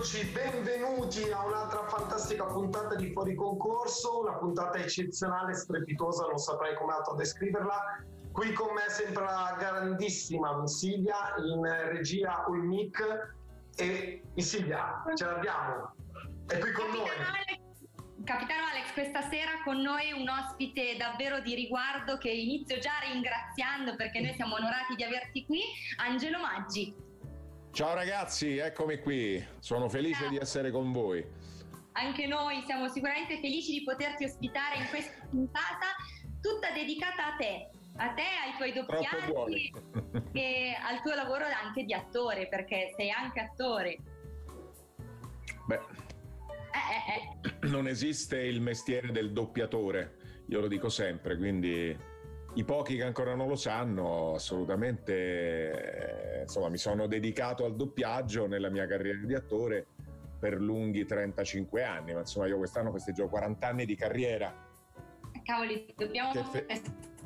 eccoci, benvenuti a un'altra fantastica puntata di Fuori Concorso, una puntata eccezionale, strepitosa, non saprei come altro descriverla. Qui con me sempre la grandissima Silvia, in regia Ulmic e Silvia, ce l'abbiamo, è qui con noi. Capitano Alex, questa sera con noi un ospite davvero di riguardo che inizio già ringraziando perché noi siamo onorati di averti qui, Angelo Maggi. Ciao ragazzi, eccomi qui, sono felice di essere con voi. Anche noi siamo sicuramente felici di poterti ospitare in questa puntata tutta dedicata a te, a te, ai tuoi doppiaggi e al tuo lavoro anche di attore, perché sei anche attore. Beh, eh, eh, eh. non esiste il mestiere del doppiatore, io lo dico sempre, quindi i pochi che ancora non lo sanno, assolutamente, eh, insomma, mi sono dedicato al doppiaggio nella mia carriera di attore per lunghi 35 anni, ma insomma io quest'anno festeggio 40 anni di carriera. Cavoli, dobbiamo... Fe-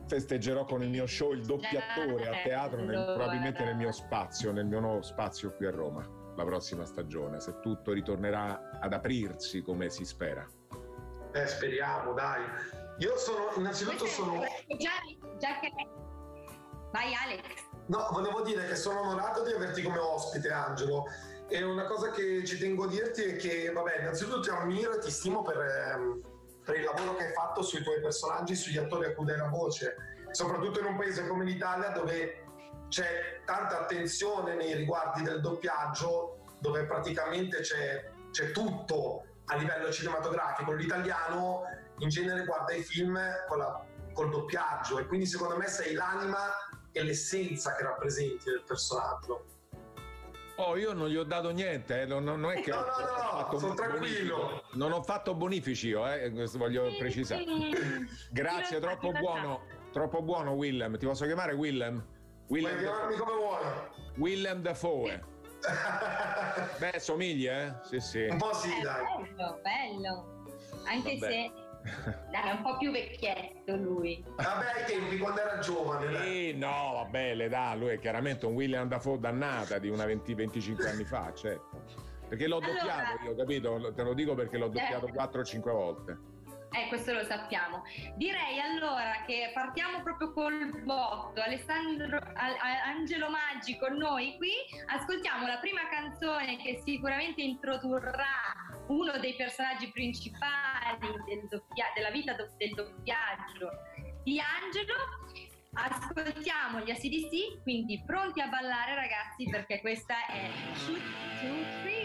festeggerò con il mio show il doppiatore a teatro, nel, probabilmente nel mio spazio, nel mio nuovo spazio qui a Roma, la prossima stagione, se tutto ritornerà ad aprirsi come si spera. Eh, speriamo, dai. Io sono, innanzitutto sono... Già, già che... Vai Alex. No, volevo dire che sono onorato di averti come ospite, Angelo. E una cosa che ci tengo a dirti è che, vabbè, innanzitutto ti ammiro e ti stimo per, ehm, per il lavoro che hai fatto sui tuoi personaggi, sugli attori a cui dai la voce, soprattutto in un paese come l'Italia dove c'è tanta attenzione nei riguardi del doppiaggio, dove praticamente c'è, c'è tutto a livello cinematografico. L'italiano in genere guarda i film con la, col doppiaggio e quindi secondo me sei l'anima e l'essenza che rappresenti del personaggio. Oh, io non gli ho dato niente, eh. non, non, è che no, no, no, no sono tranquillo. Non ho fatto bonifici io, eh. questo voglio precisare. Grazie, troppo buono, troppo buono Willem. Ti posso chiamare Willem? Willem Puoi chiamarmi come vuoi. Willem Dafoe. Beh, somiglia, eh? Sì, sì. Un po' sì, dai. Bello, bello. Anche Vabbè. se dai, è un po' più vecchietto lui. Vabbè, ai tempi quando era giovane. Sì, no, vabbè, l'età, lui è chiaramente un William Dafoe dannata di una 20-25 anni fa, certo. Perché l'ho allora, doppiato io, capito? Te lo dico perché l'ho doppiato eh. 4-5 volte. Eh, questo lo sappiamo. Direi allora che partiamo proprio col botto. Alessandro Angelo Maggi con noi qui. Ascoltiamo la prima canzone che sicuramente introdurrà uno dei personaggi principali del doppia- della vita do- del doppiaggio di Angelo. Ascoltiamo gli ACDC, quindi pronti a ballare ragazzi perché questa è Shoot to Free.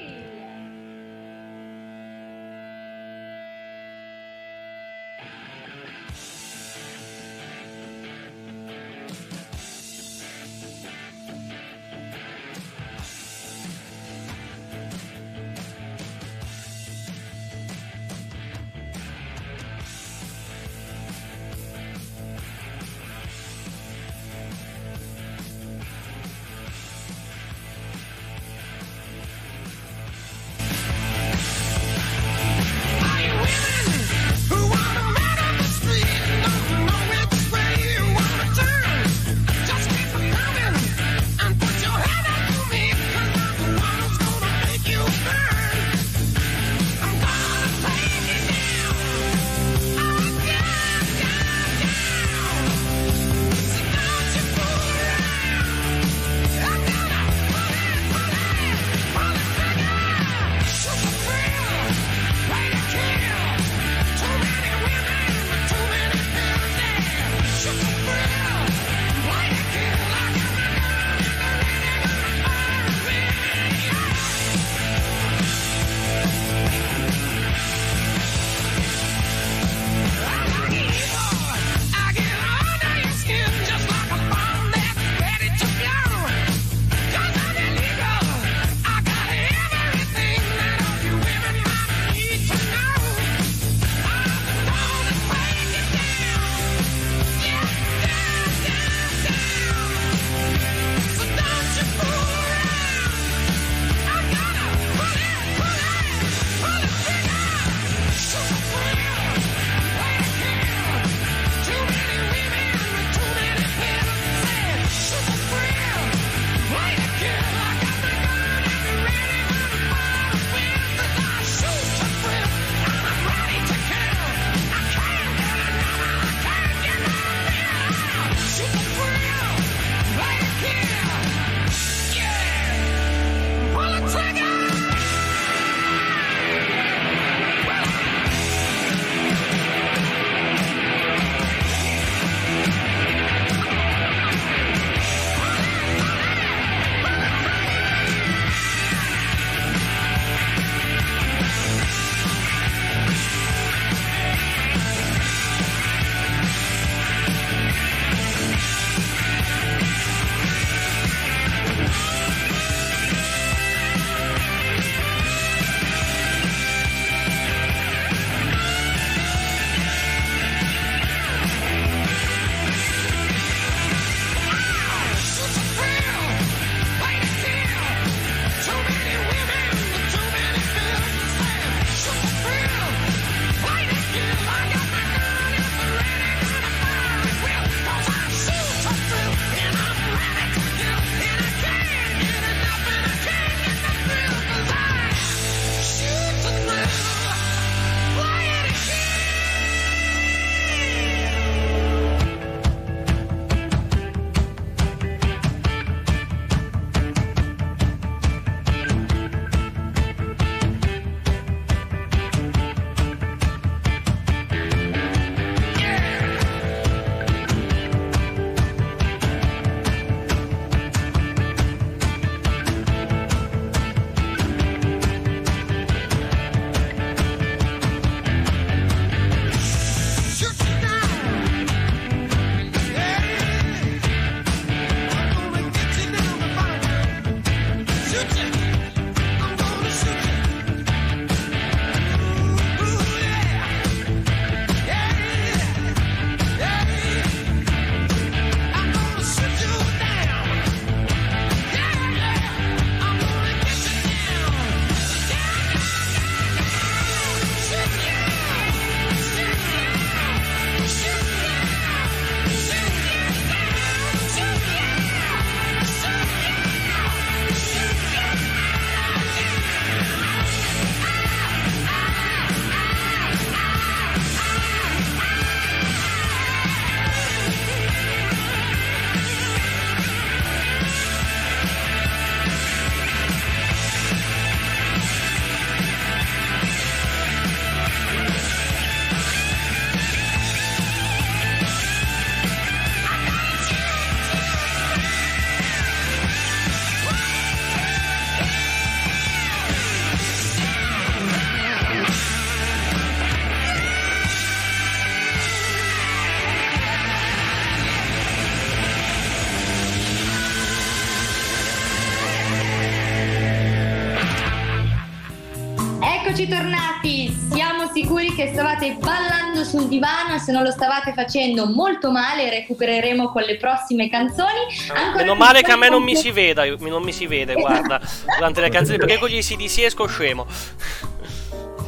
Se non lo stavate facendo molto male recupereremo con le prossime canzoni. Ancora Meno male che a me non mi si veda, non mi si vede, guarda, durante le canzoni perché con gli CDC esco scemo.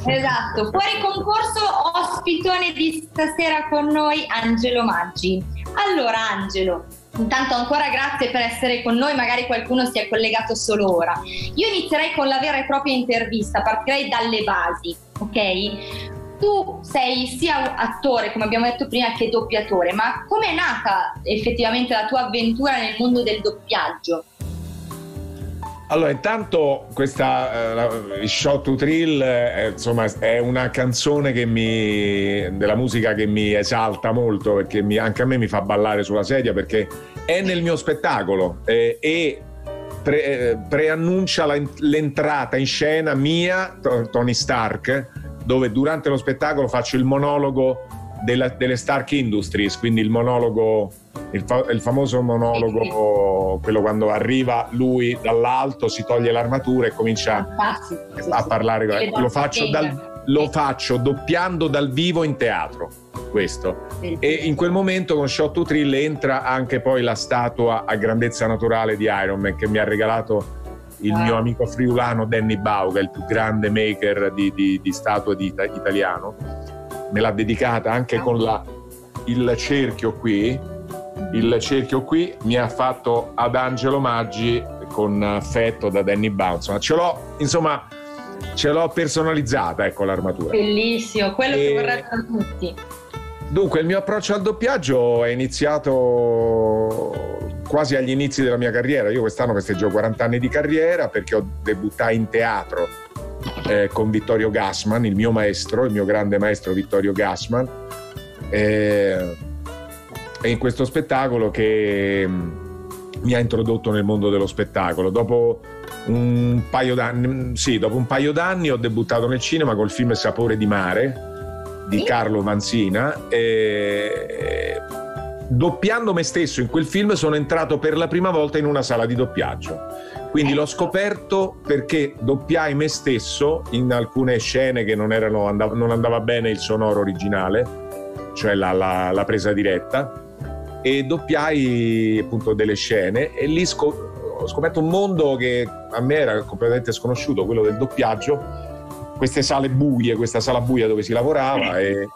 Esatto, fuori concorso ospitone di stasera con noi Angelo Maggi. Allora Angelo, Intanto ancora grazie per essere con noi, magari qualcuno si è collegato solo ora. Io inizierei con la vera e propria intervista, partirei dalle basi, ok? Tu sei sia attore, come abbiamo detto prima, che doppiatore, ma com'è nata effettivamente la tua avventura nel mondo del doppiaggio? Allora, intanto questa uh, Shot to Thrill eh, insomma, è una canzone mi, della musica che mi esalta molto perché mi, anche a me mi fa ballare sulla sedia perché è nel mio spettacolo eh, e pre, eh, preannuncia la, l'entrata in scena mia, Tony Stark, dove durante lo spettacolo faccio il monologo della, delle Stark Industries, quindi il monologo il, fa- il, famoso monologo, quello quando arriva lui dall'alto, si toglie l'armatura e comincia a parlare. Lo faccio, dal, lo faccio doppiando dal vivo in teatro. Questo. E in quel momento con Shot to Thrill entra anche poi la statua a grandezza naturale di Iron Man che mi ha regalato il mio amico friulano Danny Bauga, il più grande maker di, di, di statue di, italiano. Me l'ha dedicata anche con la, il cerchio qui il cerchio qui mi ha fatto ad Angelo Maggi con affetto da Danny Bounce. Ce l'ho, insomma, ce l'ho personalizzata, ecco l'armatura. Bellissimo, quello e... che vorrebbero tutti. Dunque, il mio approccio al doppiaggio è iniziato quasi agli inizi della mia carriera. Io quest'anno festeggio 40 anni di carriera perché ho debuttato in teatro eh, con Vittorio Gassman, il mio maestro, il mio grande maestro Vittorio Gassman. Eh, è in questo spettacolo che mm, mi ha introdotto nel mondo dello spettacolo. Dopo un paio d'anni, mm, sì, dopo un paio d'anni ho debuttato nel cinema col film Sapore di mare di Carlo Vanzina e doppiando me stesso in quel film sono entrato per la prima volta in una sala di doppiaggio. Quindi l'ho scoperto perché doppiai me stesso in alcune scene che non, erano, andava, non andava bene il sonoro originale, cioè la, la, la presa diretta e doppiai appunto delle scene e lì scop- ho scoperto un mondo che a me era completamente sconosciuto, quello del doppiaggio, queste sale buie, questa sala buia dove si lavorava e,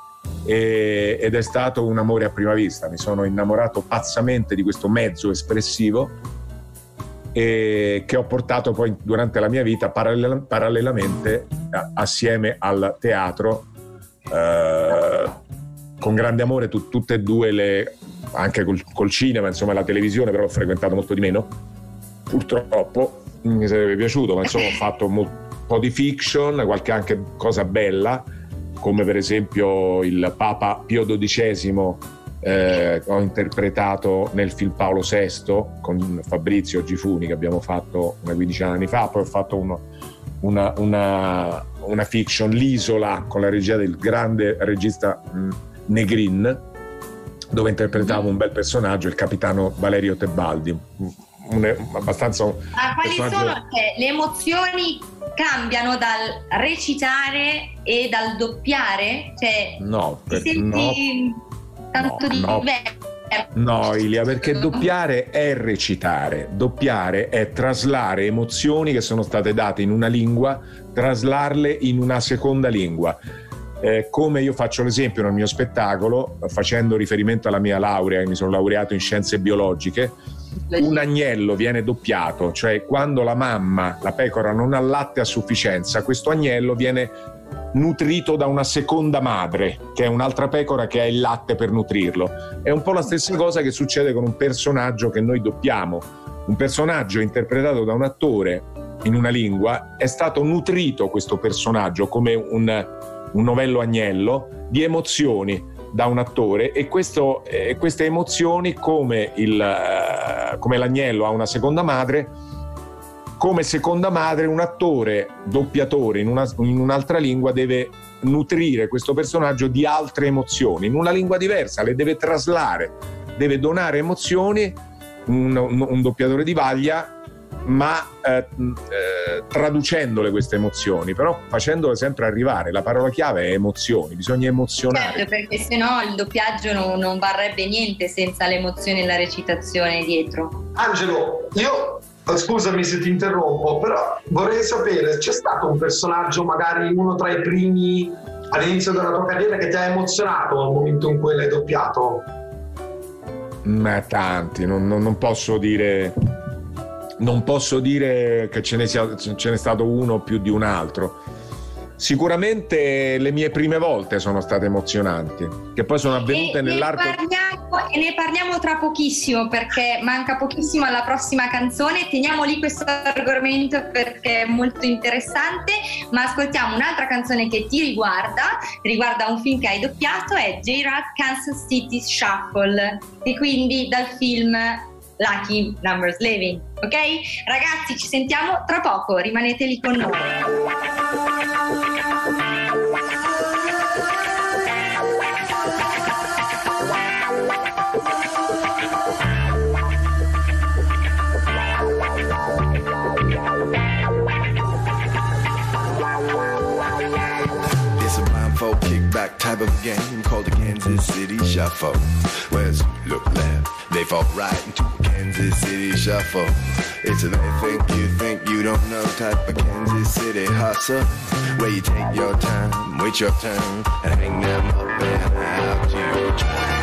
e, ed è stato un amore a prima vista, mi sono innamorato pazzamente di questo mezzo espressivo e che ho portato poi durante la mia vita parallel- parallelamente a- assieme al teatro eh, con grande amore tu- tutte e due le anche col, col cinema, insomma la televisione, però ho frequentato molto di meno. Purtroppo mi sarebbe piaciuto, ma insomma ho fatto un po' di fiction, qualche anche cosa bella, come per esempio il Papa Pio XII eh, ho interpretato nel film Paolo VI con Fabrizio Gifuni che abbiamo fatto una quindicina anni fa, poi ho fatto uno, una, una, una, fiction L'isola con la regia del grande regista mh, Negrin dove interpretavo un bel personaggio, il capitano Valerio Tebaldi. Un, abbastanza Ma quali personaggio... sono cioè, le emozioni cambiano dal recitare e dal doppiare? Cioè, no, per, senti no, tanto no, di no. No, Ilia, perché doppiare è recitare, doppiare è traslare emozioni che sono state date in una lingua, traslarle in una seconda lingua. Eh, come io faccio l'esempio nel mio spettacolo, facendo riferimento alla mia laurea, mi sono laureato in scienze biologiche, un agnello viene doppiato, cioè quando la mamma, la pecora, non ha latte a sufficienza, questo agnello viene nutrito da una seconda madre, che è un'altra pecora che ha il latte per nutrirlo. È un po' la stessa cosa che succede con un personaggio che noi doppiamo. Un personaggio interpretato da un attore in una lingua, è stato nutrito questo personaggio come un, un novello agnello di emozioni da un attore e questo, eh, queste emozioni come, il, eh, come l'agnello ha una seconda madre come seconda madre un attore doppiatore in, una, in, un'altra lingua deve nutrire questo personaggio di altre emozioni in una lingua diversa, le deve traslare, deve donare emozioni. Un, un, un doppiatore di vaglia ma eh, eh, traducendole queste emozioni, però facendole sempre arrivare. La parola chiave è emozioni, bisogna emozionare. Certo, perché se no il doppiaggio non, non varrebbe niente senza l'emozione e la recitazione dietro. Angelo, io scusami se ti interrompo, però vorrei sapere, c'è stato un personaggio, magari uno tra i primi all'inizio della tua carriera, che ti ha emozionato nel momento in cui l'hai doppiato? Ma tanti, non, non, non posso dire non posso dire che ce ne, sia, ce n'è stato uno più di un altro. Sicuramente le mie prime volte sono state emozionanti, che poi sono avvenute e nell'arco. Ne parliamo, e ne parliamo tra pochissimo perché manca pochissimo alla prossima canzone. Teniamo lì questo argomento perché è molto interessante. Ma ascoltiamo un'altra canzone che ti riguarda, riguarda un film che hai doppiato, è J-Rat Kansas City Shuffle. E quindi dal film Lucky Numbers Living, ok? Ragazzi, ci sentiamo tra poco, rimanete lì con noi. kickback type of game called the Kansas City Shuffle. Where's look left, they fall right into Kansas City Shuffle. It's a they think you think you don't know type of Kansas City hustle. Where you take your time, wait your turn, and hang them up and out you.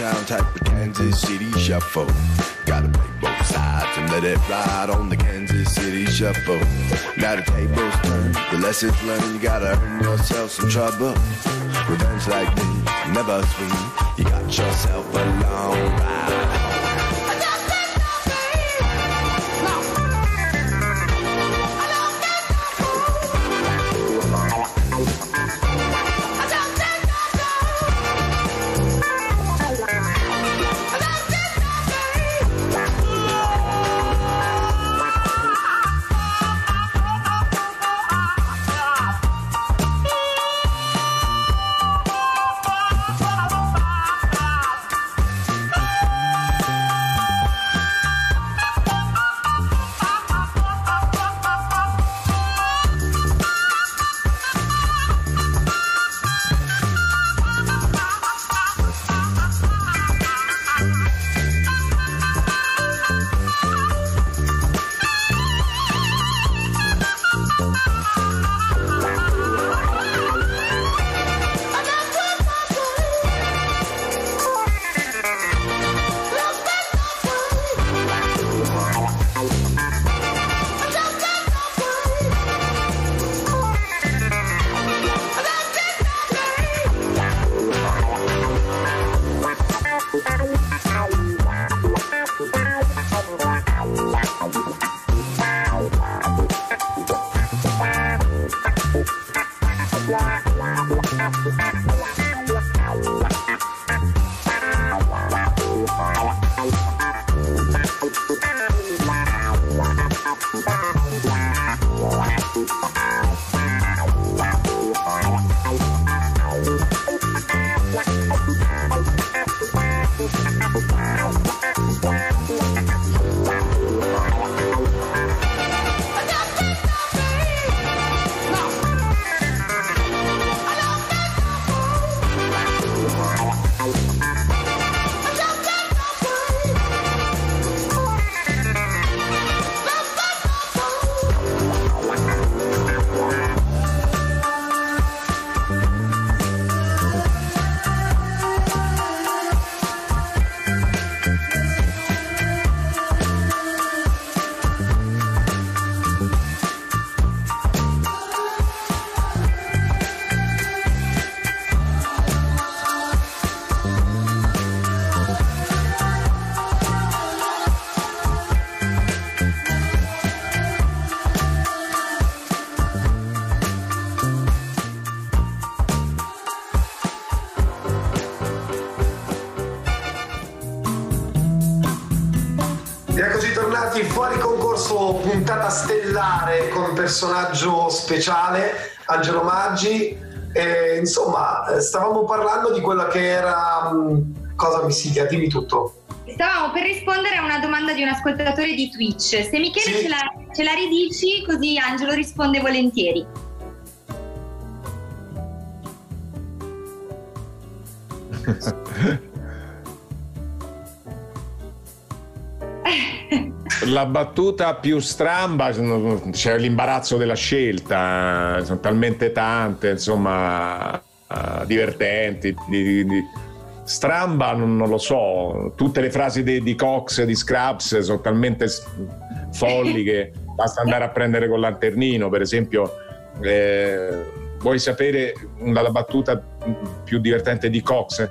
Town type of Kansas City shuffle. Gotta play both sides and let it ride on the Kansas City shuffle. Now the tables turn, the lessons learned, you gotta earn yourself some trouble. Revenge like this, never sweet. You got yourself a long ride Tornati fuori concorso, puntata stellare con personaggio speciale, Angelo Maggi. E, insomma, stavamo parlando di quella che era. Cosa mi si Dimmi tutto. Stavamo per rispondere a una domanda di un ascoltatore di Twitch. Se Michele sì. ce, la, ce la ridici, così Angelo risponde volentieri. La battuta più stramba, c'è l'imbarazzo della scelta, sono talmente tante, insomma, uh, divertenti. Di, di, stramba non, non, lo so, tutte le frasi di, di Cox, di Scraps sono talmente folli che basta andare a prendere col lanternino, per esempio. Eh, vuoi sapere la battuta più divertente di Cox?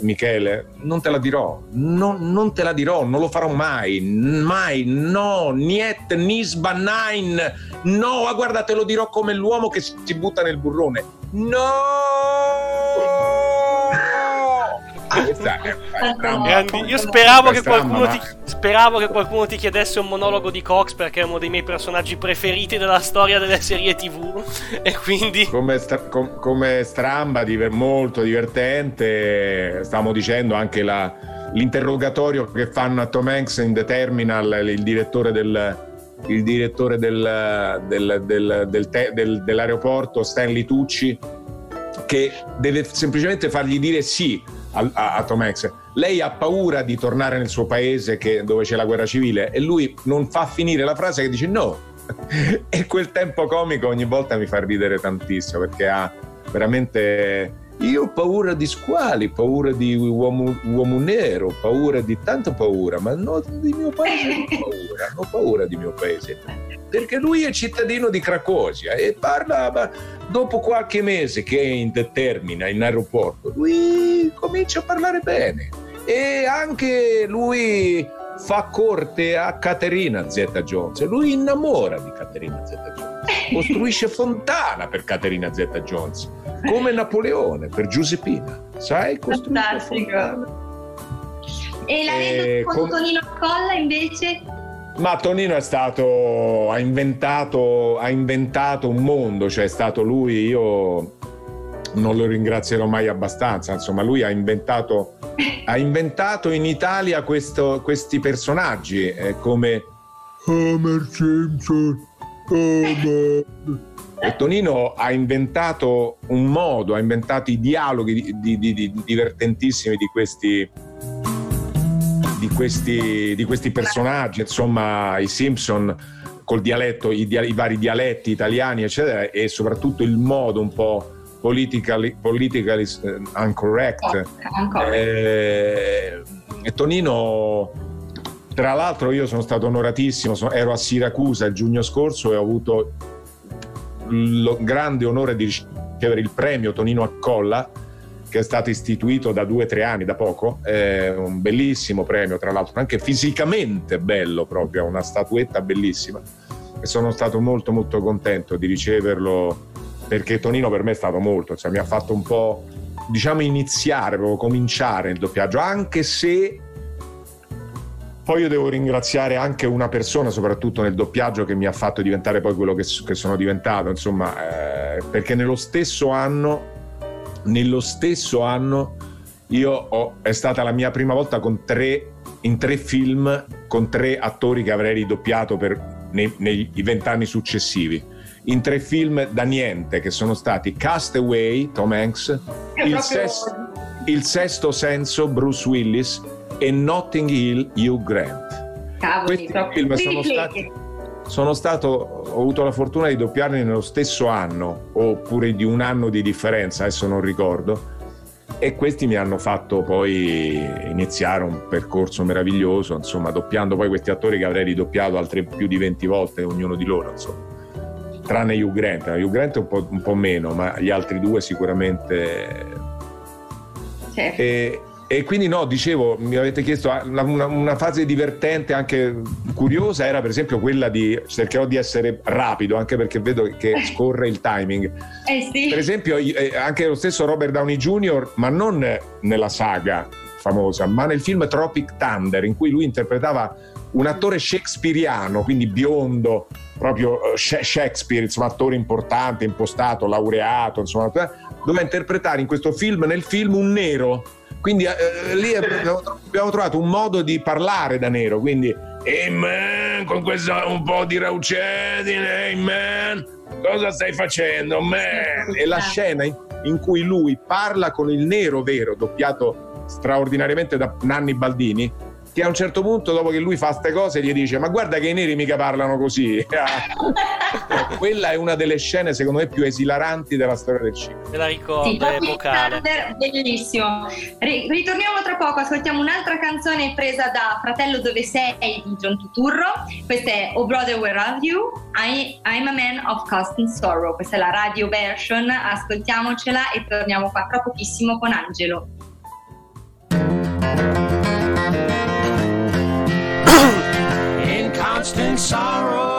Michele, non te la dirò, no, non te la dirò, non lo farò mai, mai, no, niet, nisba, nine, no, ah, guarda, te lo dirò come l'uomo che si butta nel burrone, no! Io speravo che, ti, speravo che qualcuno ti chiedesse un monologo di Cox perché è uno dei miei personaggi preferiti della storia delle serie TV. E quindi. Come, stra- com- come stramba, diver- molto divertente. Stavamo dicendo anche la, l'interrogatorio che fanno a Tom Hanks in The Terminal, il direttore del il direttore del, del, del, dell'aeroporto Stanley Tucci che deve semplicemente fargli dire sì a, a, a, Tom. Lei ha paura di tornare nel suo paese che, dove c'è la guerra civile e lui non fa finire la frase che dice no. e quel tempo comico ogni volta mi fa ridere tantissimo perché ha veramente io ho paura di squali, paura di uomo, uomo nero, paura di tanta paura, ma non di mio paese non ho paura, non ho paura di mio paese. Perché lui è cittadino di Cracovia e parla dopo qualche mese che è in determina in aeroporto, lui comincia a parlare bene. E anche lui fa corte a Caterina Zeta Jones. Lui innamora di Caterina Zeta Jones. Costruisce fontana per Caterina Zeta Jones come Napoleone per Giuseppina, sai? Fantastico. E la eh, con, con Tonino Colla invece? Ma Tonino è stato, ha inventato, ha inventato un mondo, cioè è stato lui, io non lo ringrazierò mai abbastanza, insomma lui ha inventato, ha inventato in Italia questo, questi personaggi eh, come Homer Simpson, Homer e Tonino ha inventato un modo, ha inventato i dialoghi di, di, di, divertentissimi di questi, di questi, di questi personaggi, insomma i Simpson col dialetto, i, i, vari dialetti italiani, eccetera, e soprattutto il modo un po' politically, politically uncorrect. Oh, eh, e Tonino, tra l'altro, io sono stato onoratissimo, sono, ero a Siracusa il giugno scorso e ho avuto il grande onore di ricevere il premio Tonino Accolla che è stato istituito da due o tre anni, da poco, è un bellissimo premio, tra l'altro, anche fisicamente bello proprio, una statuetta bellissima. E sono stato molto molto contento di riceverlo perché Tonino per me è stato molto, cioè mi ha fatto un po', diciamo, iniziare, proprio cominciare il doppiaggio, anche se poi io devo ringraziare anche una persona, soprattutto nel doppiaggio, che mi ha fatto diventare poi quello che, che sono diventato, insomma, eh, perché nello stesso anno, nello stesso anno, io ho, è stata la mia prima volta con tre, in tre film con tre attori che avrei ridoppiato per, nei, nei vent'anni successivi. In tre film da niente, che sono stati Castaway, Tom Hanks, il, ses, il sesto senso, Bruce Willis e Notting Hill Hugh Grant. Cavoli, Questi film sono stati, sono stato, ho avuto la fortuna di doppiarli nello stesso anno, oppure di un anno di differenza, adesso non ricordo. E questi mi hanno fatto poi iniziare un percorso meraviglioso, insomma, doppiando poi questi attori che avrei ridoppiato altre più di 20 volte, ognuno di loro, insomma. Tranne Hugh Grant, Hugh Grant un po', un po meno, ma gli altri due sicuramente. Certo. E, e quindi no, dicevo, mi avete chiesto ah, una, una, fase divertente, anche curiosa, era per esempio quella di cercherò di essere rapido, anche perché vedo che scorre il timing. Eh sì. Per esempio, eh, anche lo stesso Robert Downey Jr., ma non nella saga famosa, ma nel film Tropic Thunder, in cui lui interpretava un attore shakespeariano, quindi biondo, proprio eh, Shakespeare, insomma, attore importante, impostato, laureato, insomma, doveva interpretare in questo film, nel film, un nero. Quindi eh, lì abbiamo, trovato un modo di parlare da nero, quindi man, con questo un po' di raucedine, man, cosa stai facendo, man? E la scena in cui lui parla con il nero vero, doppiato straordinariamente da Nanni Baldini, che a un certo punto, dopo che lui fa queste cose, gli dice: Ma guarda che i neri mica parlano così. Quella è una delle scene, secondo me, più esilaranti della storia del cinema. Me la ricordo, sì, è epocale. Bellissimo. Ritorniamo tra poco, ascoltiamo un'altra canzone presa da Fratello Dove Sei di John Tuturro. Questa è Oh Brother Where Are You? I, I'm a Man of Constant Sorrow. Questa è la radio version. Ascoltiamocela e torniamo qua tra pochissimo con Angelo. Constant sorrow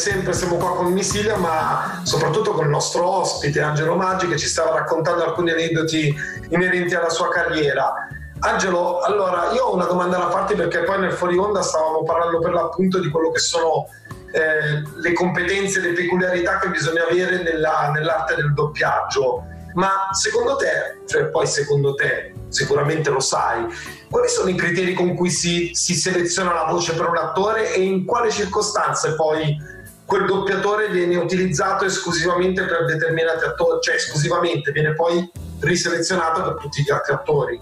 sempre siamo qua con Misilia, ma soprattutto con il nostro ospite Angelo Maggi che ci stava raccontando alcuni aneddoti inerenti alla sua carriera. Angelo, allora io ho una domanda da farti perché poi nel fuori onda stavamo parlando per l'appunto di quello che sono eh, le competenze, le peculiarità che bisogna avere nella, nell'arte del doppiaggio. Ma secondo te, cioè poi secondo te, sicuramente lo sai, quali sono i criteri con cui si, si seleziona la voce per un attore e in quali circostanze poi quel doppiatore viene utilizzato esclusivamente per determinati attori, cioè esclusivamente viene poi riselezionato per tutti gli altri attori?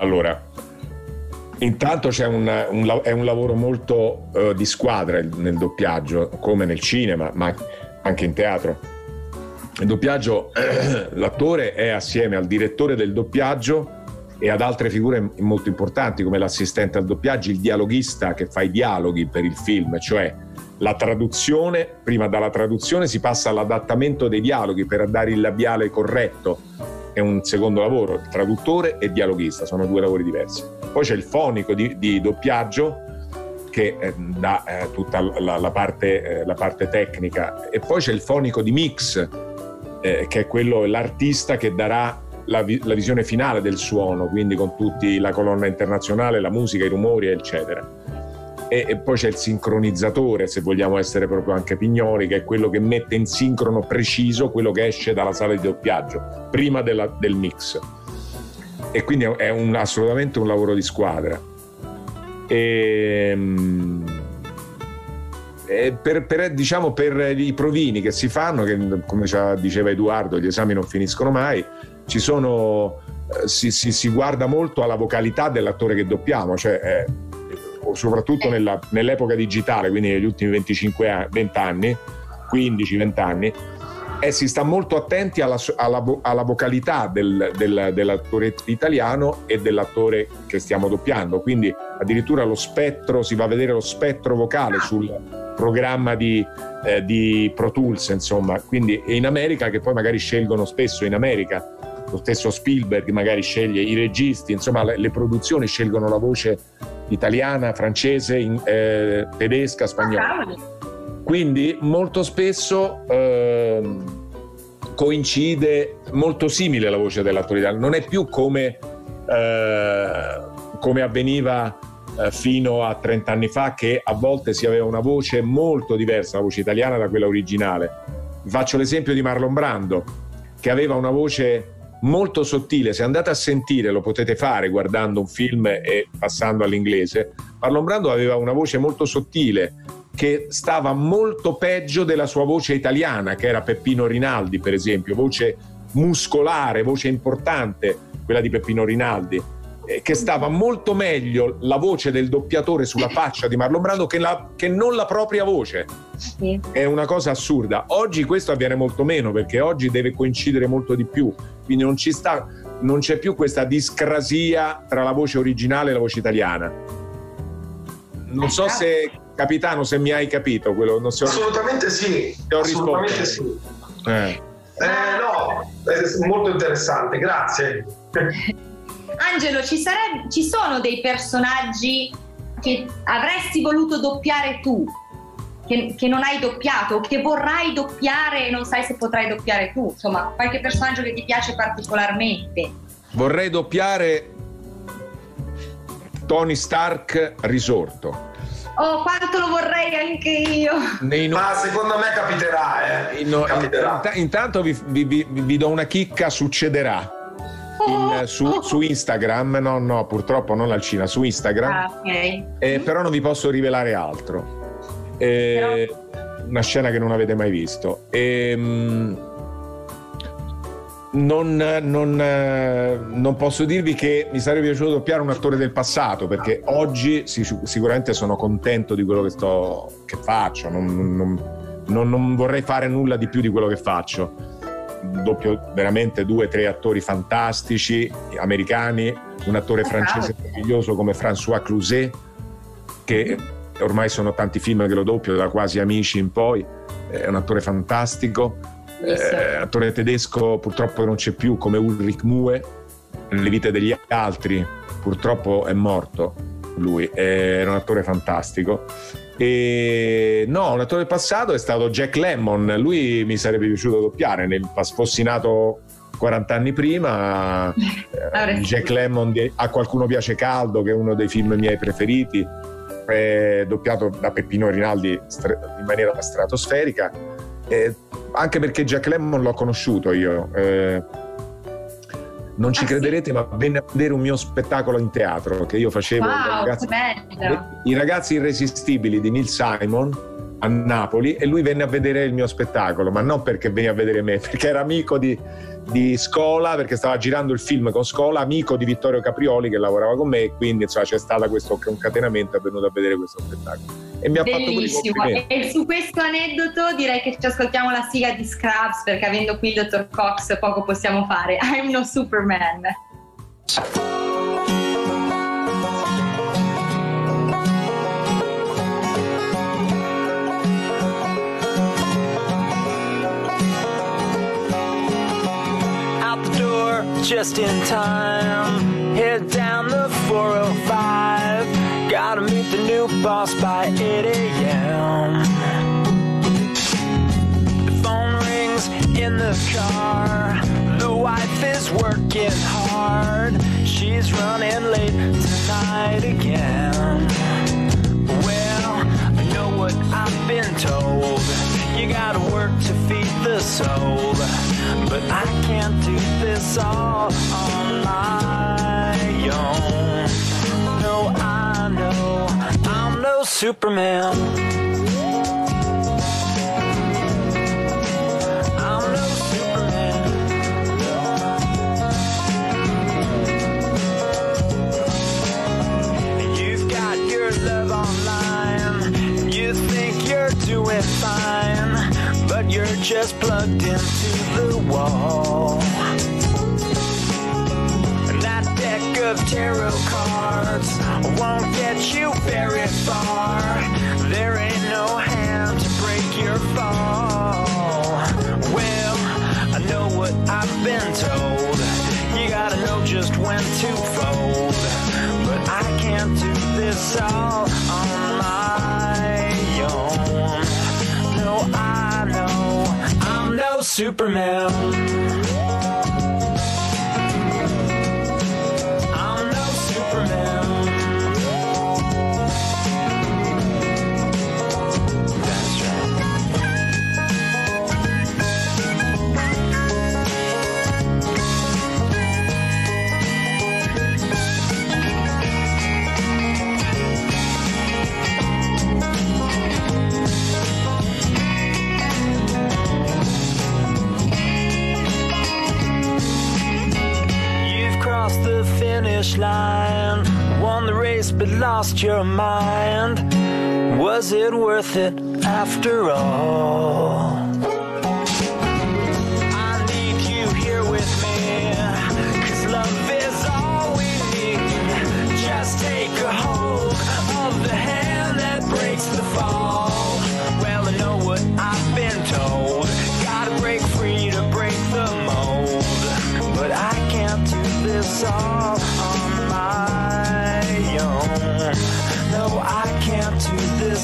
Allora, intanto c'è un, un, è un lavoro molto uh, di squadra nel doppiaggio, come nel cinema, ma anche in teatro Il doppiaggio, l'attore è assieme al direttore del doppiaggio e ad altre figure molto importanti come l'assistente al doppiaggio, il dialoghista che fa i dialoghi per il film, cioè la traduzione, prima dalla traduzione si passa all'adattamento dei dialoghi per dare il labiale corretto, è un secondo lavoro, traduttore e dialoghista, sono due lavori diversi. Poi c'è il fonico di, di doppiaggio che eh, dà eh, tutta la, la, parte, eh, la, parte, tecnica. E poi c'è il fonico di mix eh, che è quello, l'artista che darà la, la, visione finale del suono, quindi con tutti la colonna internazionale, la musica, i rumori eccetera e, e, poi c'è il sincronizzatore, se vogliamo essere proprio anche pignoli, che è quello che mette in sincrono preciso quello che esce dalla sala di doppiaggio, prima della, del mix. E quindi è un, assolutamente un lavoro di squadra. Ehm, e, per, per, diciamo, per i provini che si fanno, che come diceva Edoardo, gli esami non finiscono mai, sono, eh, si, si, si guarda molto alla vocalità dell'attore che doppiamo, cioè eh, soprattutto nella, nell'epoca digitale, quindi negli ultimi 25 anni, 20 anni, 15-20 anni, e si sta molto attenti alla, alla, alla vocalità del, del, dell'attore italiano e dell'attore che stiamo doppiando. Quindi addirittura lo spettro, si va a vedere lo spettro vocale sul programma di, eh, di Pro Tools, insomma. Quindi in America, che poi magari scelgono spesso in America, lo stesso Spielberg magari sceglie i registi, insomma le, le produzioni scelgono la voce italiana, francese, in, eh, tedesca, spagnola. Quindi molto spesso eh, coincide molto simile la voce dell'attore italiano, non è più come, eh, come avveniva eh, fino a 30 anni fa che a volte si aveva una voce molto diversa, la voce italiana da quella originale. Faccio l'esempio di Marlon Brando, che aveva una voce molto sottile. Se andate a sentire, lo potete fare guardando un film e passando all'inglese. Marlon Brando aveva una voce molto sottile che stava molto peggio della sua voce italiana, che era Peppino Rinaldi, per esempio, voce muscolare, voce importante, quella di Peppino Rinaldi che stava molto meglio la voce del doppiatore sulla faccia di Marlon Brando che, la, che non la propria voce. Sì. È una cosa assurda. Oggi questo avviene molto meno perché oggi deve coincidere molto di più, quindi non ci sta, non c'è più questa discrasia tra la voce originale e la voce italiana. Non so se, capitano, se mi hai capito quello. Non so, Assolutamente sì. Ti ho Assolutamente risposto. sì. Eh. Eh, no, è molto interessante, grazie. Angelo, ci, sarebbe, ci sono dei personaggi che avresti voluto doppiare tu, che, che, non hai doppiato, che vorrai doppiare e non sai se potrai doppiare tu? Insomma, qualche personaggio che ti piace particolarmente? Vorrei doppiare Tony Stark risorto. Oh, quanto lo vorrei anche io! No... Ma secondo me capiterà, eh. No, capiterà. Intanto vi, vi, vi, vi do una chicca, succederà in, su, su, Instagram, no, no, purtroppo non al Cina, su Instagram. Ah, okay. eh, però non vi posso rivelare altro. Eh, però... Una scena che non avete mai visto. E, ehm, non, non, non, posso dirvi che mi sarebbe piaciuto doppiare un attore del passato perché oggi sicuramente sono contento di quello che, sto, che faccio, non, non vorrei fare nulla di più di quello che faccio doppio veramente due o tre attori fantastici americani, un attore francese meraviglioso come François Cluzet, che ormai sono tanti film che lo doppio, da quasi amici in poi, è un attore fantastico. Eh, attore tedesco purtroppo non c'è più come Ulrich Mue nelle vite degli altri purtroppo è morto lui era un attore fantastico e no, un attore passato è stato Jack Lemmon, lui mi sarebbe piaciuto doppiare, nel, fossi nato 40 anni prima, eh, Jack Lemmon di A qualcuno piace caldo, che è uno dei film miei preferiti, è doppiato da Peppino Rinaldi in maniera stratosferica, eh, anche perché Jack Lemmon l'ho conosciuto io. Non ci ah, crederete, sì? ma venne a vedere un mio spettacolo in teatro che io facevo. Wow, i, ragazzi, I ragazzi irresistibili di Neil Simon a Napoli e lui venne a vedere il mio spettacolo, ma non perché venne a vedere me, perché era amico di, di Scola, perché stava girando il film con Scola, amico di Vittorio Caprioli che lavorava con me, e quindi insomma, c'è stato questo concatenamento, è venuto a vedere questo spettacolo. E mi ha Bellissimo. fatto quei E su questo aneddoto direi che ci ascoltiamo la sigla di Scrubs perché avendo qui il dottor Cox poco possiamo fare. I'm no Superman. out the door just in time. Head down the 405. Gotta meet the new boss by 8 a.m. The phone rings in the car. The wife is working hard. She's running late tonight again. Well, I know what I've been told. You gotta work to feed the soul. But I can't do this all on my own. Superman. I'm no Superman. You've got your love online. You think you're doing fine, but you're just plugged into the wall. Of tarot cards won't get you very far. There ain't no hand to break your fall. Well, I know what I've been told. You gotta know just when to fold. But I can't do this all on my own. No, I know I'm no Superman. Finish line, won the race but lost your mind. Was it worth it after all?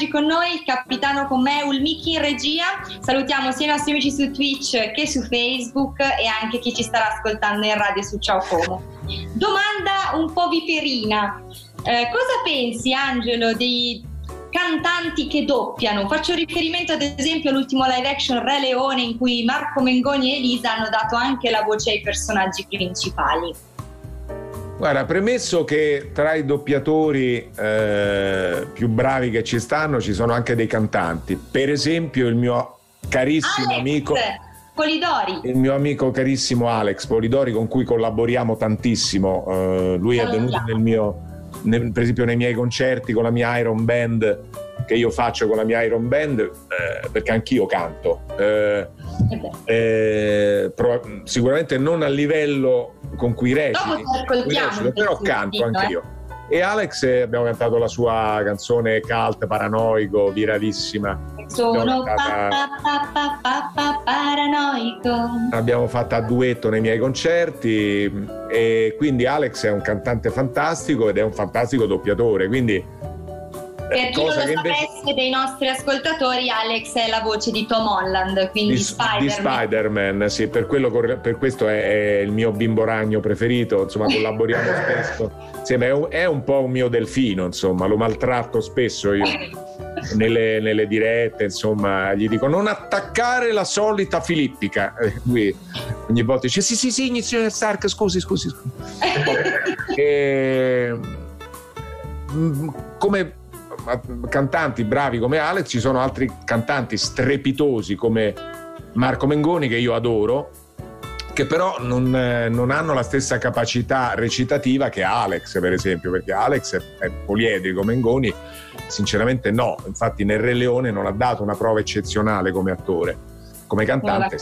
Maggi con noi, il capitano con me, Ulmiki in regia. Salutiamo sia i nostri amici su Twitch che su Facebook e anche chi ci starà ascoltando in radio su Ciao Como. Domanda un po' viperina. Eh, cosa pensi, Angelo, dei cantanti che doppiano? Faccio riferimento ad esempio all'ultimo live action Re Leone in cui Marco Mengoni e Elisa hanno dato anche la voce ai personaggi principali. Guarda, premesso che tra i doppiatori eh, più bravi che ci stanno ci sono anche dei cantanti. Per esempio il mio carissimo Alex amico Polidori. il mio amico carissimo Alex Polidori con cui collaboriamo tantissimo. eh, lui è venuto nel mio nel- per esempio nei miei concerti con la mia Iron Band che io faccio con la mia Iron Band eh, perché anch'io canto. Eh, Eh eh, pro- sicuramente non a livello con cui reciti, cui recito, però canto anche eh. io. E Alex eh, abbiamo cantato la sua canzone cult, paranoico, viravissima, Sono Abbiamo pa, fatta- pa, pa, pa, pa, paranoico. Abbiamo fatto a duetto nei miei concerti e quindi Alex è un cantante fantastico ed è un fantastico doppiatore, quindi Per chi non lo che invece sapesse dei nostri ascoltatori, Alex è la voce di Tom Holland, quindi di, Spider-Man. di Spider-Man, sì, per, quello per questo è, è il mio bimbo ragno preferito, insomma collaboriamo spesso, Sì, è, un, è un po' un mio delfino, insomma, lo maltratto spesso io nelle, nelle dirette, insomma, gli dico non attaccare la solita filippica, Eh, lui ogni volta dice sì sì sì, inizio Stark, scusi scusi, scusi. E, mm, come cantanti bravi come Alex ci sono altri cantanti strepitosi come Marco Mengoni che io adoro che però non, eh, non hanno la stessa capacità recitativa che Alex per esempio perché Alex è, è poliedrico Mengoni sinceramente no. Infatti nel Re Leone non ha dato una prova eccezionale come attore come cantante.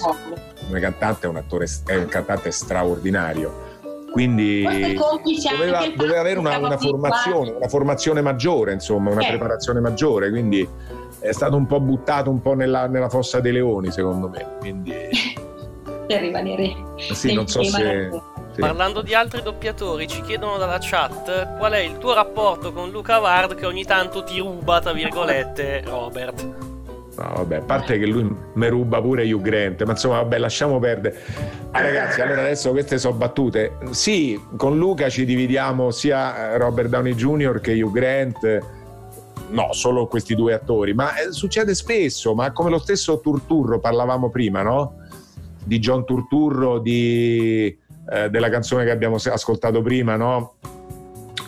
Come cantante è un attore è un cantante straordinario quindi doveva, doveva avere una, una formazione, una formazione maggiore, insomma, una Eh. preparazione maggiore, quindi è stato un po' buttato un po' nella, nella fossa dei leoni, secondo me. Quindi per rimanere sì, non so se. sì. Parlando di altri doppiatori, ci chiedono dalla chat qual è il tuo rapporto con Luca Ward che ogni tanto ti ruba, tra virgolette, Robert. No, vabbè, a parte che lui mi ruba pure Hugh Grant, ma insomma, vabbè, lasciamo perdere. Ah, ragazzi, allora adesso queste sono battute. Sì, con Luca ci dividiamo sia eh, Robert Downey Jr. che Hugh Grant. No, solo questi due attori, ma eh, succede spesso, ma come lo stesso Turturro parlavamo prima, no? Di John Turturro, di, eh, della canzone che abbiamo ascoltato prima, no?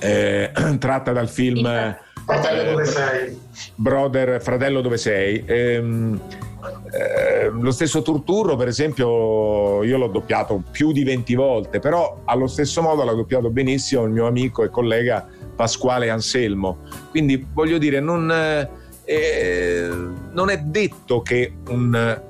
Eh, tratta dal film... eh, Fratello dove sei? Brother, fratello dove sei? Ehm, eh, lo stesso Turturro, per esempio, io l'ho doppiato più di 20 volte, però allo stesso modo l'ha doppiato benissimo il mio amico e collega Pasquale Anselmo. Quindi voglio dire, non, eh, non è detto che un,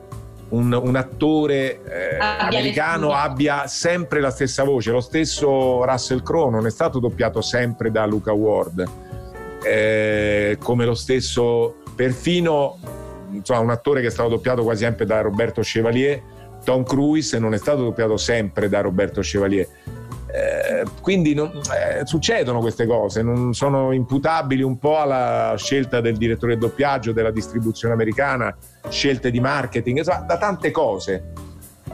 un- un attore eh, Abbia americano abbia sempre la stessa voce. Lo stesso Russell Crowe non è stato doppiato sempre da Luca Ward eh, come lo stesso perfino insomma, un attore che è stato doppiato quasi sempre da Roberto Chevalier Tom Cruise non è stato doppiato sempre da Roberto Chevalier Eh, quindi non- eh, succedono queste cose non sono imputabili un po' alla scelta del direttore del doppiaggio della distribuzione americana scelte di marketing insomma, da tante cose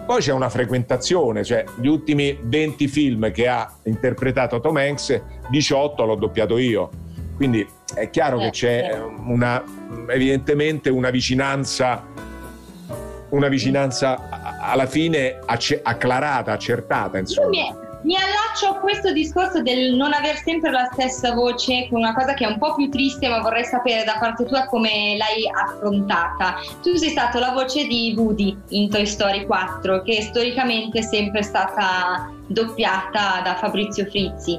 poi c'è una frequentazione, cioè gli ultimi 20 film che ha interpretato Tom Hanks, 18 l'ho doppiato io. Quindi è chiaro che Eh, c'è eh. una, evidentemente una vicinanza, una vicinanza alla fine acce- acclarata, accertata, insomma. mi, mi allaccio a questo discorso del non aver sempre la stessa voce, con una cosa che è un po' più triste, ma vorrei sapere da parte tua come l'hai affrontata. Tu sei stato la voce di Woody in Toy Story 4, che storicamente è sempre stata doppiata da Fabrizio Frizzi.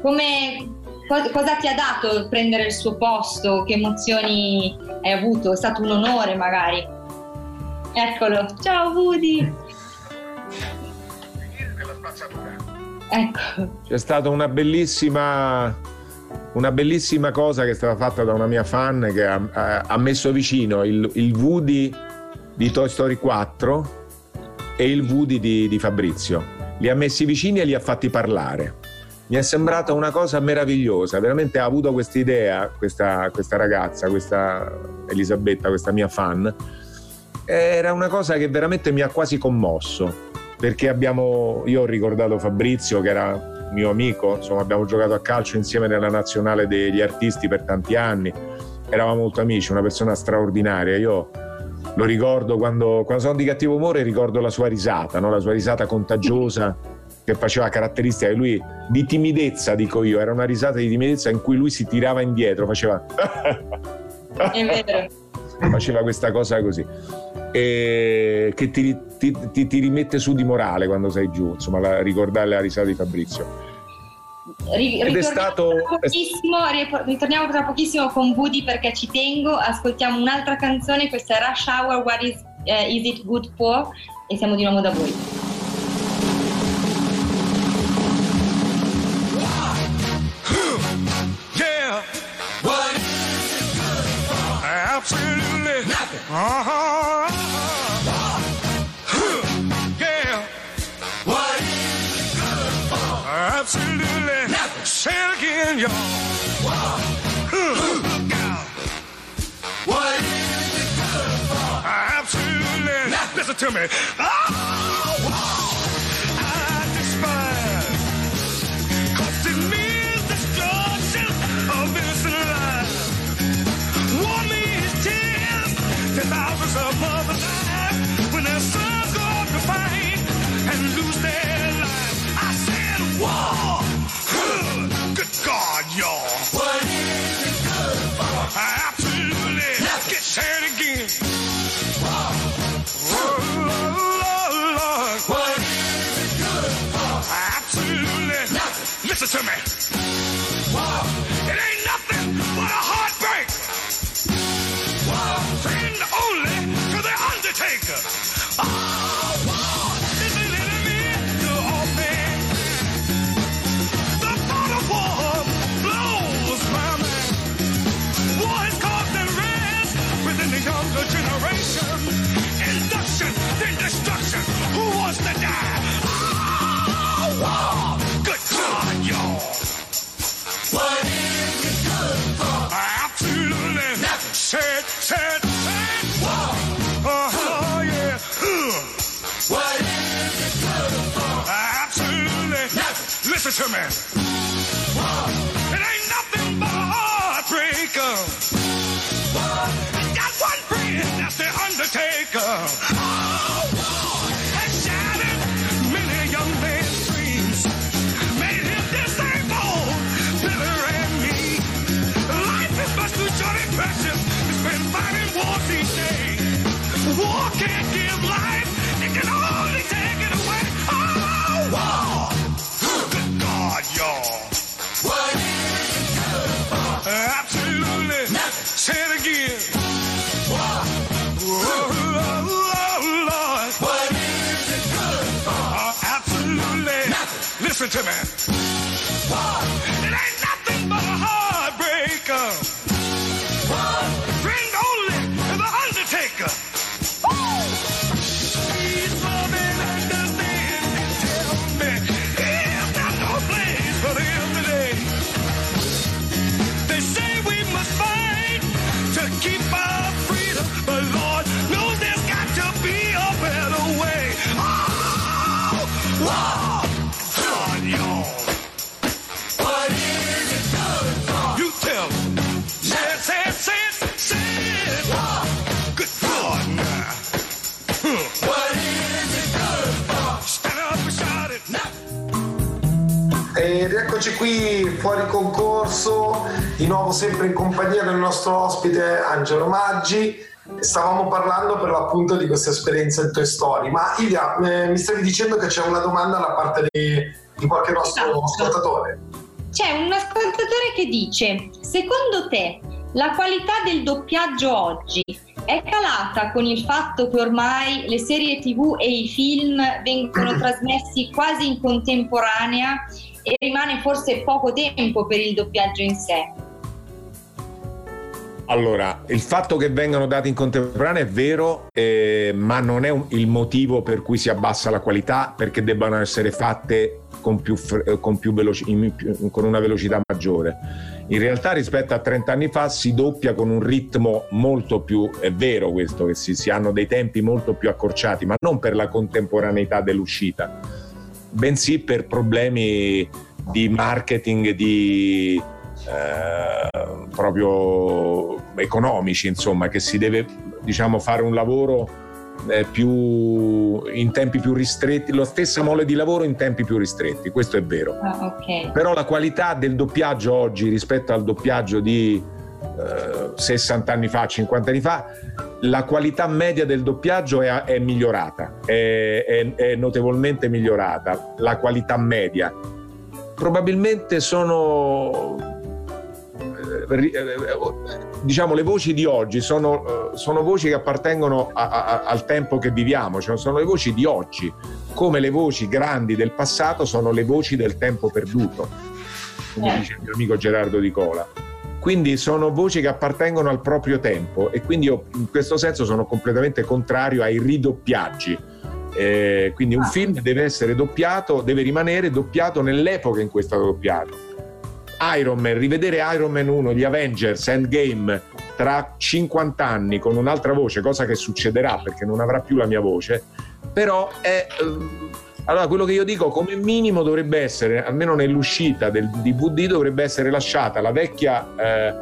Come, co- cosa ti ha dato prendere il suo posto? Che emozioni hai avuto? È stato un onore magari. Eccolo, ciao Woody! Ecco. C'è stata una bellissima, una bellissima cosa che è stata fatta da una mia fan che ha, ha- ha messo vicino il, il Woody di Toy Story 4 e il Woody di, di Fabrizio. Li ha messi vicini e li ha fatti parlare. Mi è sembrata una cosa meravigliosa, veramente ha avuto questa idea questa, questa ragazza, questa Elisabetta, questa mia fan. Era una cosa che veramente mi ha quasi commosso perché abbiamo, io ho ricordato Fabrizio che era mio amico, insomma abbiamo giocato a calcio insieme nella nazionale degli artisti per tanti anni, eravamo molto amici, una persona straordinaria, io lo ricordo quando, quando sono di cattivo umore, ricordo la sua risata, no? la sua risata contagiosa che faceva caratteristica di lui di timidezza, dico io, era una risata di timidezza in cui lui si tirava indietro, faceva... Faceva questa cosa così e che ti, ti- ti- ti rimette su di morale quando sei giù insomma la, ricordare la risata di Fabrizio Ri- Ed è stato- tra pochissimo, ri- ritorniamo tra pochissimo con Woody perché ci tengo. Ascoltiamo un'altra canzone, questa è Rush Hour, What is, eh, is It Good For? E siamo di nuovo da voi. Absolutely Uh-huh. Who? Yeah. What is it good for? Absolutely. Never. Say it again, y'all. What is it good for? Absolutely. Never. Listen to me. Oh, Listen to me. It Listen to me. It ain't nothing but a heartbreaker. Friend only to the Undertaker. Please understand and tell me, for? They say we must fight to keep our freedom, but Lord knows there's got to be a better way. Oh, wow, eccoci qui fuori concorso, di nuovo sempre in compagnia del nostro ospite Angelo Maggi. Stavamo parlando per l'appunto di questa esperienza in Toy Story, ma Ilia, eh, mi stavi dicendo che c'è una domanda da parte di, di qualche nostro Esatto. ascoltatore. C'è un ascoltatore che dice: Secondo te la qualità del doppiaggio oggi è calata con il fatto che ormai le serie TV e i film vengono trasmessi quasi in contemporanea e rimane forse poco tempo per il doppiaggio in sé? Allora, il fatto che vengano dati in contemporanea è vero, eh, ma non è un- il motivo per cui si abbassa la qualità, perché debbano essere fatte con, più eh, con, più veloci- in con una velocità maggiore. In realtà rispetto a 30 anni fa si doppia con un ritmo molto più, è vero questo, che si, si hanno dei tempi molto più accorciati, ma non per la contemporaneità dell'uscita, bensì per problemi di marketing, di eh, proprio economici, insomma, che si deve diciamo fare un lavoro eh, più in tempi più ristretti, la stessa mole di lavoro in tempi più ristretti, questo è vero. Ah, ok. Però la qualità del doppiaggio oggi rispetto al doppiaggio di eh, 60 anni fa, 50 anni fa, la qualità media del doppiaggio è, è migliorata, è, è- è notevolmente migliorata, la qualità media. Probabilmente sono eh, eh, diciamo le voci di oggi sono, eh, sono voci che appartengono a- a- al tempo che viviamo, cioè sono le voci di oggi, come le voci grandi del passato sono le voci del tempo perduto, come Eh. dice il mio amico Gerardo Di Cola. Quindi sono voci che appartengono al proprio tempo e quindi io in questo senso sono completamente contrario ai ridoppiaggi. Eh, quindi un Ah. film deve essere doppiato, deve rimanere doppiato nell'epoca in cui è stato doppiato. Iron Man, rivedere Iron Man 1, gli Avengers, Endgame tra 50 anni con un'altra voce, cosa che succederà perché non avrà più la mia voce, però è... ehm, allora, quello che io dico, come minimo dovrebbe essere, almeno nell'uscita del DVD, dovrebbe essere lasciata la vecchia, eh,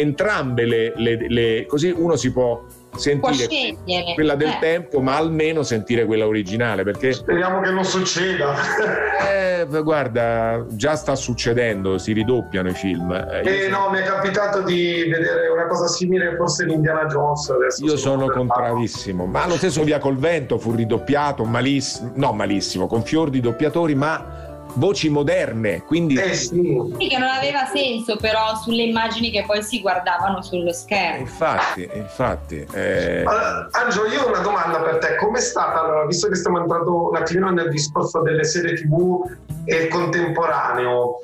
entrambe le, le- le- così uno si può sentire quella del Eh. tempo, ma almeno sentire quella originale, perché Speriamo che non succeda. eh, guarda, già sta succedendo, si ridoppiano i film. Eh, Eh, no, mi è capitato di vedere una cosa simile forse in Indiana Jones. Adesso Io sono contrarissimo, ma lo stesso Via col Vento fu ridoppiato malissimo, no malissimo, con fior di doppiatori, ma voci moderne, quindi Eh sì. Sì, che non aveva senso però sulle immagini che poi si guardavano sullo schermo. infatti, infatti, eh, Allora, Angelo, io ho una domanda per te. Com'è stata, allora, visto che stiamo entrando un attimino nel discorso delle serie TV e il contemporaneo,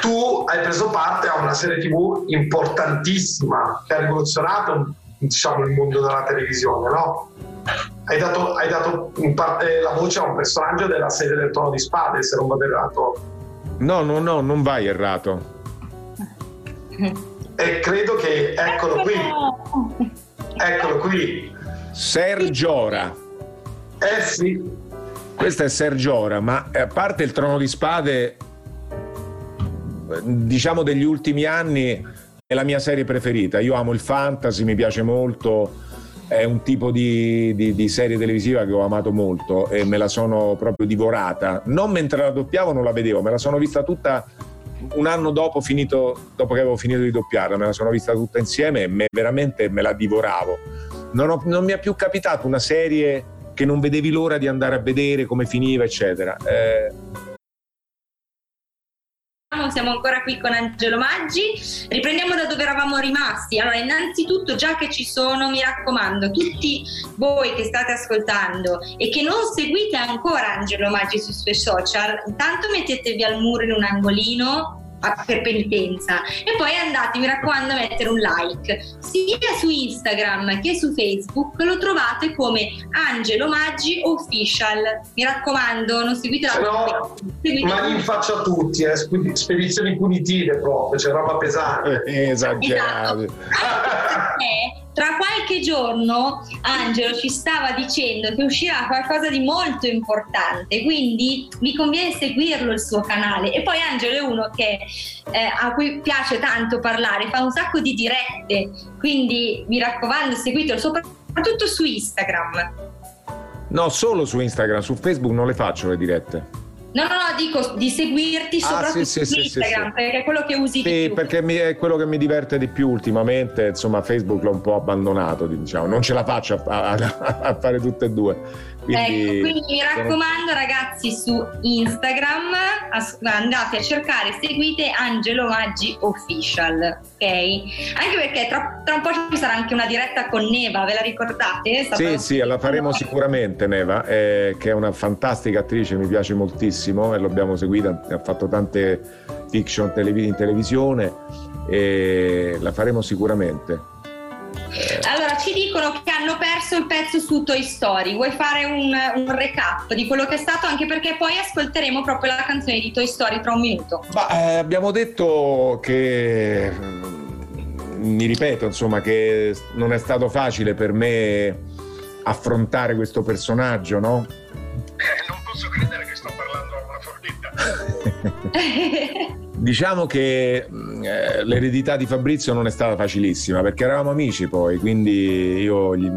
tu hai preso parte a una serie TV importantissima che ha rivoluzionato diciamo, il mondo della televisione, no? Hai dato, hai dato in parte la voce a un personaggio della serie del Trono di Spade, se non vado errato. no, no, no, non vai errato. E credo che, eccolo qui, eccolo qui. Sergiora, Eh sì, questo è Sergiora, ma eh, a parte il Trono di Spade, diciamo degli ultimi anni, è la mia serie preferita. Io amo il fantasy, mi piace molto, è un tipo di, di- di serie televisiva che ho amato molto e me la sono proprio divorata. Non mentre la doppiavo non la vedevo, me la sono vista tutta un anno dopo, finito, dopo che avevo finito di doppiarla, me la sono vista tutta insieme e me, veramente me la divoravo. Non, ho- non mi è più capitato una serie che non vedevi l'ora di andare a vedere come finiva, eccetera. Eh, Siamo ancora qui con Angelo Maggi. Riprendiamo da dove eravamo rimasti. Allora, innanzitutto, già che ci sono, mi raccomando, tutti voi che state ascoltando e che non seguite ancora Angelo Maggi sui suoi social, intanto mettetevi al muro in un angolino per penitenza e poi andate, mi raccomando, a mettere un like sia su Instagram che su Facebook lo trovate come Angelo Maggi Official mi raccomando non seguite la no, seguite ma in faccia a tutti, eh, spedi- spedizioni punitive proprio, c'è roba pesante. eh, esagerato. perché tra qualche giorno Angelo ci stava dicendo che uscirà qualcosa di molto importante, quindi vi conviene seguirlo il suo canale. E poi Angelo è uno che, eh, a cui piace tanto parlare, fa un sacco di dirette, quindi mi raccomando seguitelo soprattutto su Instagram. No, solo su Instagram, su Facebook non le faccio le dirette. No, no, no, dico di seguirti Ah, soprattutto sì, su sì, Instagram, sì. perché è quello che usi di Sì, più. perché mi- è quello che mi diverte di più ultimamente, insomma Facebook l'ho un po' abbandonato, diciamo, non ce la faccio a, a- a fare tutte e due. Quindi, ecco, quindi mi raccomando ragazzi su Instagram andate a cercare, seguite Angelo Maggi Official, ok? Anche perché tra, tra un po' ci sarà anche una diretta con Neva, ve la ricordate? È stata- Sì, sì, la faremo sicuramente Neva, eh, che è una fantastica attrice, mi piace moltissimo e l'abbiamo seguita, ha fatto tante fiction in televisione e la faremo sicuramente. Allora, ci dicono che hanno perso il pezzo su Toy Story. Vuoi fare un, un recap di quello che è stato? Anche perché poi ascolteremo proprio la canzone di Toy Story tra un minuto. Ma eh, abbiamo detto che mm, mi ripeto, insomma, che non è stato facile per me affrontare questo personaggio, no? non posso credere che Diciamo che mh, eh, l'eredità di Fabrizio non è stata facilissima perché eravamo amici poi, quindi io gli-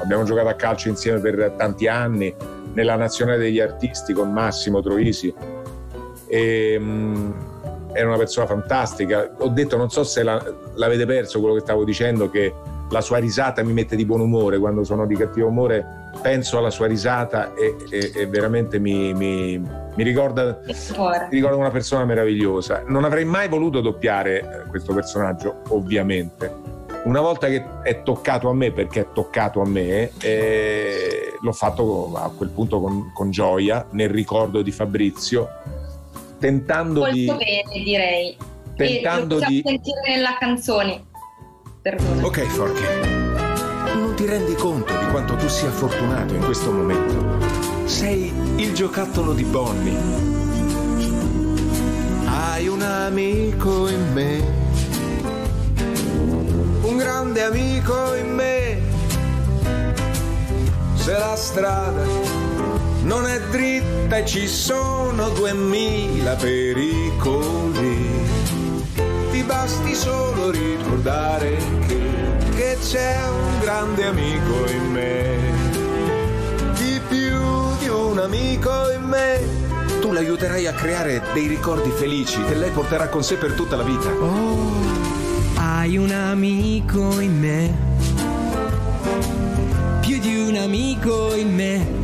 abbiamo giocato a calcio insieme per tanti anni nella nazionale degli artisti con Massimo Troisi e mh, era una persona fantastica. Ho detto, non so se la- l'avete perso quello che stavo dicendo, che la sua risata mi mette di buon umore quando sono di cattivo umore. Penso alla sua risata e, e- e veramente mi, mi- mi ricorda mi ricordo una persona meravigliosa. Non avrei mai voluto doppiare eh, questo personaggio, ovviamente. Una volta che è toccato a me, perché è toccato a me, eh, l'ho fatto a quel punto con, con gioia, nel ricordo di Fabrizio, tentando di... Molto bene, direi. tentando e di... sentire nella canzone. Perdona. Ok, Forky. Non ti rendi conto di quanto tu sia fortunato in questo momento. Sei il giocattolo di Bonnie. Hai un amico in me. Un grande amico in me. Se la strada non è dritta e ci sono duemila pericoli ti basti solo ricordare che, che c'è un grande amico in me, un amico in me. Tu l'aiuterai a creare dei ricordi felici che lei porterà con sé per tutta la vita. Oh, hai un amico in me, più di un amico in me.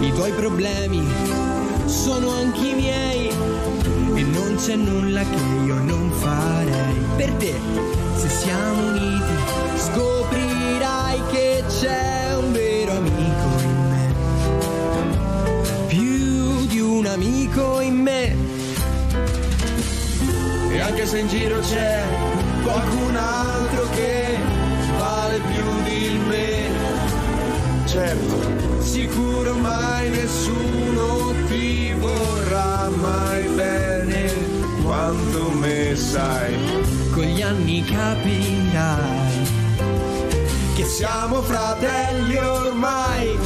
I tuoi problemi sono anche i miei e non c'è nulla che io non farei per te. Se siamo uniti scoprirai che c'è amico in me. E anche se in giro c'è qualcun altro che vale più di me, certo, sicuro mai nessuno ti vorrà mai bene quanto me sai. Con gli anni capirai Che siamo fratelli ormai,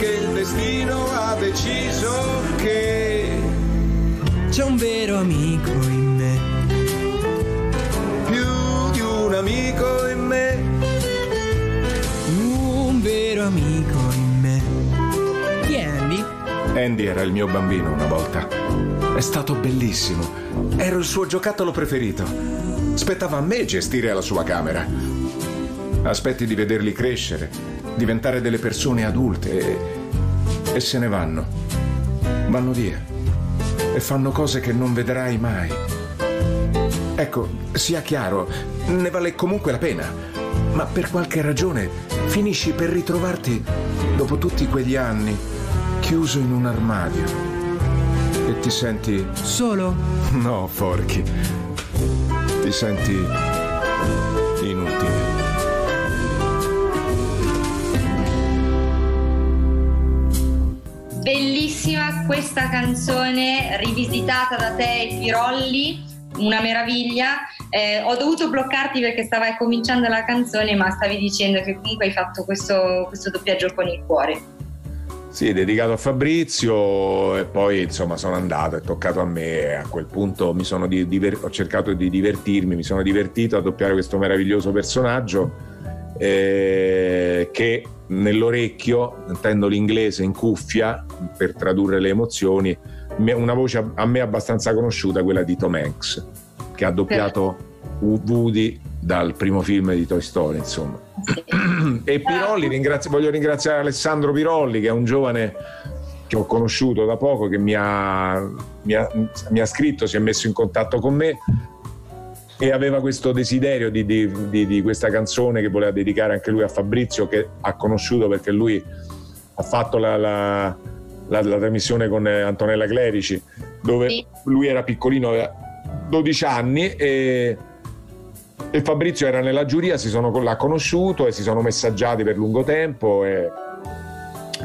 perché il destino ha deciso che c'è un vero amico in me. più di un amico in me. Un vero amico in me. Chi è Andy? Andy era il mio bambino una volta. È stato bellissimo. Ero il suo giocattolo preferito. Spettava a me gestire la sua camera. Aspetti di vederli crescere, diventare delle persone adulte e, e se ne vanno. Vanno via. E fanno cose che non vedrai mai. Ecco, sia chiaro, ne vale comunque la pena. Ma per qualche ragione finisci per ritrovarti, dopo tutti quegli anni, chiuso in un armadio. E ti senti... Solo? No, Forky. Ti senti Bellissima questa canzone rivisitata da te e Pirolli, una meraviglia. Eh, ho dovuto bloccarti perché stava cominciando la canzone, ma stavi dicendo che comunque hai fatto questo, questo doppiaggio con il cuore. Sì, dedicato a Fabrizio e poi insomma sono andato, è toccato a me e a quel punto di- diver- ho cercato di divertirmi, mi sono divertito a doppiare questo meraviglioso personaggio eh, che nell'orecchio, intendo l'inglese in cuffia per tradurre le emozioni, una voce a- me abbastanza conosciuta, quella di Tom Hanks, che ha doppiato Wo- Woody dal primo film di Toy Story, insomma. e Pirolli, ringrazi- voglio ringraziare Alessandro Pirolli, che è un giovane che ho conosciuto da poco, che mi ha, mi ha- mi ha scritto, si è messo in contatto con me e aveva questo desiderio di, di- di- di questa canzone che voleva dedicare anche lui a Fabrizio, che ha conosciuto perché lui ha fatto la, la- la- la trasmissione con Antonella Clerici, dove Sì. lui era piccolino, aveva 12 anni e, e Fabrizio era nella giuria, si sono, l'ha conosciuto e si sono messaggiati per lungo tempo e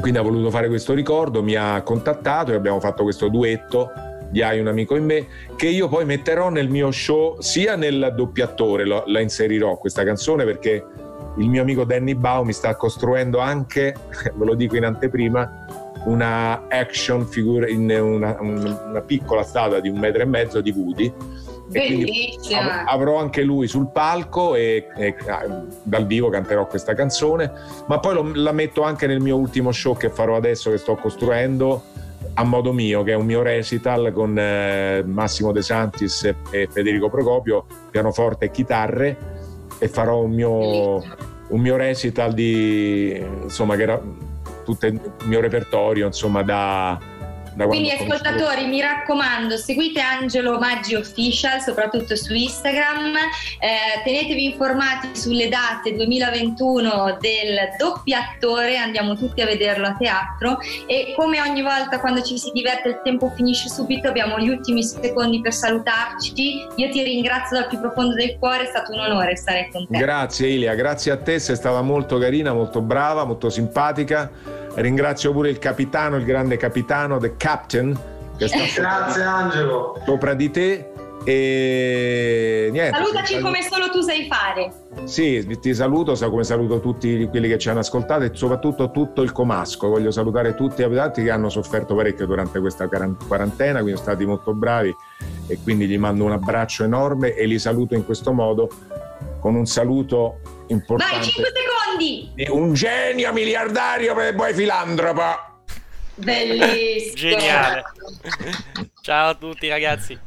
quindi ha voluto fare questo ricordo, mi ha contattato e abbiamo fatto questo duetto di Hai un amico in me che io poi metterò nel mio show sia nel doppiatore, lo- la inserirò questa canzone perché il mio amico Danny Bau mi sta costruendo anche, ve lo dico in anteprima, una action figure in una, un- una piccola statua di un metro e mezzo di Woody. Bellissima. av- avrò anche lui sul palco e, e, ah, dal vivo canterò questa canzone, ma poi lo- la metto anche nel mio ultimo show che farò adesso, che sto costruendo a modo mio, che è un mio recital con eh, Massimo De Santis e, Federico Procopio, pianoforte e chitarre, e farò un mio, un mio recital di insomma che era tutto il mio repertorio insomma da Quindi ascoltatori, mi raccomando, seguite Angelo Maggi Official, soprattutto su Instagram, eh, tenetevi informati sulle date 2021 del doppiatore, andiamo tutti a vederlo a teatro e come ogni volta quando ci si diverte il tempo finisce subito, abbiamo gli ultimi secondi per salutarci. Io ti ringrazio dal più profondo del cuore, è stato un onore stare con te. Grazie Ilia, grazie a te, sei stata molto carina, molto brava, molto simpatica. Ringrazio pure il capitano, il grande capitano, the captain, che sta Grazie Angelo. sopra di te. E niente. Salutaci ti- come solo tu sai fare. Sì, ti saluto, sa come saluto tutti quelli che ci hanno ascoltato e soprattutto tutto il Comasco. Voglio salutare tutti gli abitanti che hanno sofferto parecchio durante questa quaran- quarantena, quindi sono stati molto bravi e quindi gli mando un abbraccio enorme e li saluto in questo modo con un saluto importante. Vai, 5 secondi! di Un genio miliardario per poi filantropo. Bellissimo! Geniale. Ciao a tutti ragazzi.